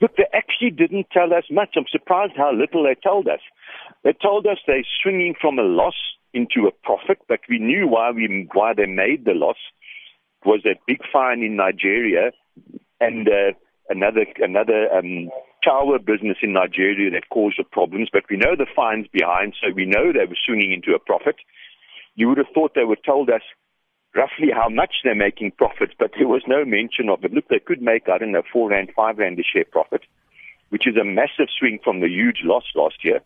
Look, they actually didn't tell us much. I'm surprised how little they told us. They told us they're swinging from a loss into a profit, but we knew why we why they made the loss it was a big fine in Nigeria and uh, another another um, tower business in Nigeria that caused the problems. But we know the fines behind, so we know they were swinging into a profit. You would have thought they would have told us roughly how much they're making profits, but there was no mention of it. Look, they could make, I don't know, four rand, five rand a share profit, which is a massive swing from the huge loss last year.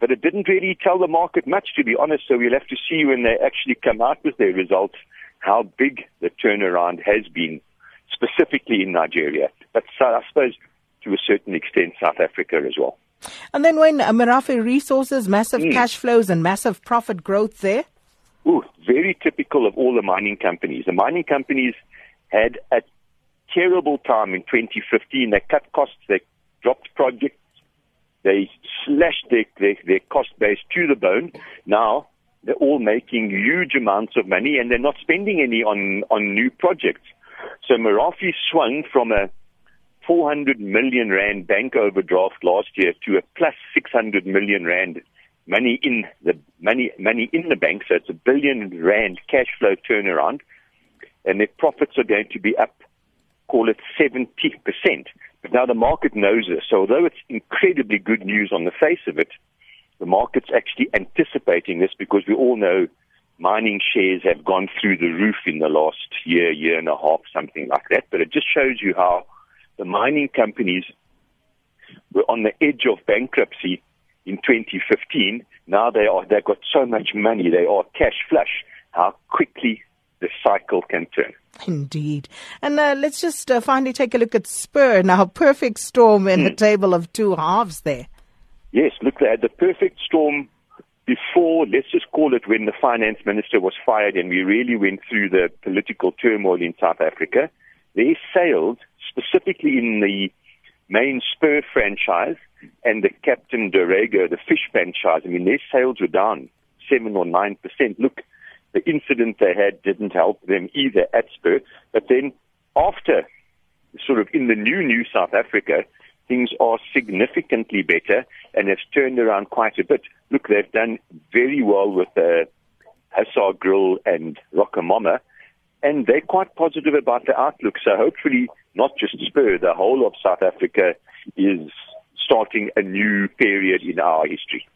But it didn't really tell the market much, to be honest. So we'll have to see when they actually come out with their results how big the turnaround has been, specifically in Nigeria. But so I suppose to a certain extent, South Africa as well. And then when uh, Merafe Resources, massive mm. cash flows and massive profit growth there? Ooh, very typical of all the mining companies. The mining companies had a terrible time in 2015. They cut costs, they dropped projects, they slashed their, their, their cost base to the bone. Now they're all making huge amounts of money and they're not spending any on, on new projects. So Merafe swung from a 400 million rand bank overdraft last year to a plus 600 million rand money in the money money in the bank. So it's a billion rand cash flow turnaround, and their profits are going to be up, call it 70 percent. But now the market knows this. So although it's incredibly good news on the face of it, the market's actually anticipating this because we all know mining shares have gone through the roof in the last year, year and a half, something like that. But it just shows you how the mining companies were on the edge of bankruptcy in 2015. Now they are, they've got so much money, they are cash flush. How quickly the cycle can turn. Indeed. And uh, let's just uh, finally take a look at Spur now. Perfect storm in mm. a table of two halves there. Yes, look, they had the perfect storm before, let's just call it when the finance minister was fired and we really went through the political turmoil in South Africa. They sailed specifically in the main Spur franchise and the Captain Dorego, the fish franchise, I mean, their sales were down seven or nine percent. Look, the incident they had didn't help them either at Spur. But then after, sort of in the new New South Africa, things are significantly better and have turned around quite a bit. Look, they've done very well with the uh, Hussar Grill and RocoMamas, and they're quite positive about the outlook. So hopefully, not just Spur, the whole of South Africa is starting a new period in our history.